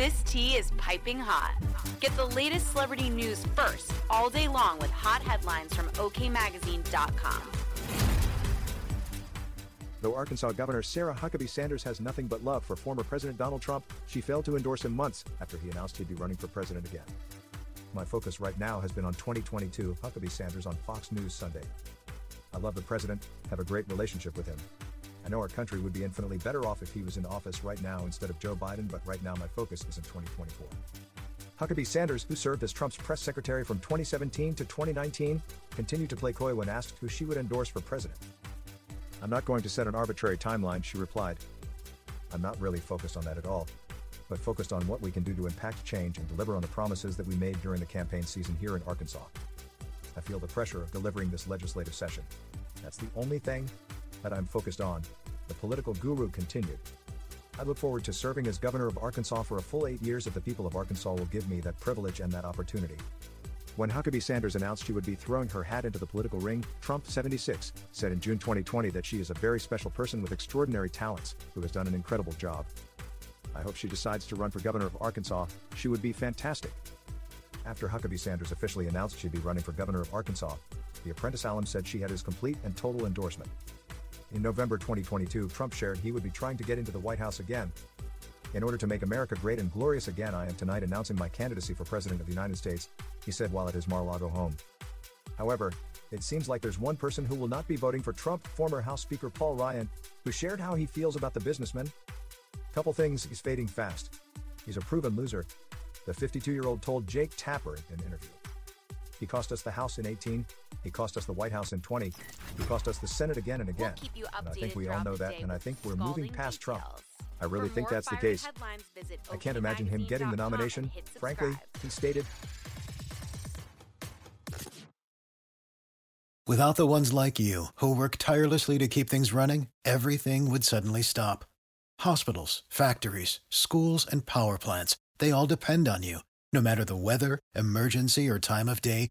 This tea is piping hot. Get the latest celebrity news first all day long with hot headlines from OKMagazine.com. Though Arkansas Governor Sarah Huckabee Sanders has nothing but love for former President Donald Trump, she failed to endorse him months after he announced he'd be running for president again. My focus right now has been on 2022 Huckabee Sanders on Fox News Sunday. I love the president, have a great relationship with him. Know our country would be infinitely better off if he was in office right now instead of Joe Biden, but right now my focus is in 2024. Huckabee Sanders, who served as Trump's press secretary from 2017 to 2019, continued to play coy when asked who she would endorse for president. I'm not going to set an arbitrary timeline, she replied. I'm not really focused on that at all, but focused on what we can do to impact change and deliver on the promises that we made during the campaign season here in Arkansas. I feel the pressure of delivering this legislative session. That's the only thing that I'm focused on, the political guru continued. I look forward to serving as governor of Arkansas for a full eight years if the people of Arkansas will give me that privilege and that opportunity. When Huckabee Sanders announced she would be throwing her hat into the political ring, Trump 76 said in June 2020 that she is a very special person with extraordinary talents who has done an incredible job. I hope she decides to run for governor of Arkansas, she would be fantastic. After Huckabee Sanders officially announced she'd be running for governor of Arkansas, the apprentice alum said she had his complete and total endorsement. In November 2022, Trump shared he would be trying to get into the White House again. In order to make America great and glorious again, I am tonight announcing my candidacy for President of the United States, he said while at his Mar a Lago home. However, it seems like there's one person who will not be voting for Trump, former House Speaker Paul Ryan, who shared how he feels about the businessman. Couple things, he's fading fast. He's a proven loser, the 52 year old told Jake Tapper in an interview. He cost us the House in 18, he cost us the White House in 20, he cost us the Senate again and again. We'll and I think we all know that, and I think we're moving past Trump. I really For think that's the case. I can't imagine him getting the nomination. Frankly, he stated, Without the ones like you, who work tirelessly to keep things running, everything would suddenly stop. Hospitals, factories, schools, and power plants, they all depend on you. No matter the weather, emergency, or time of day,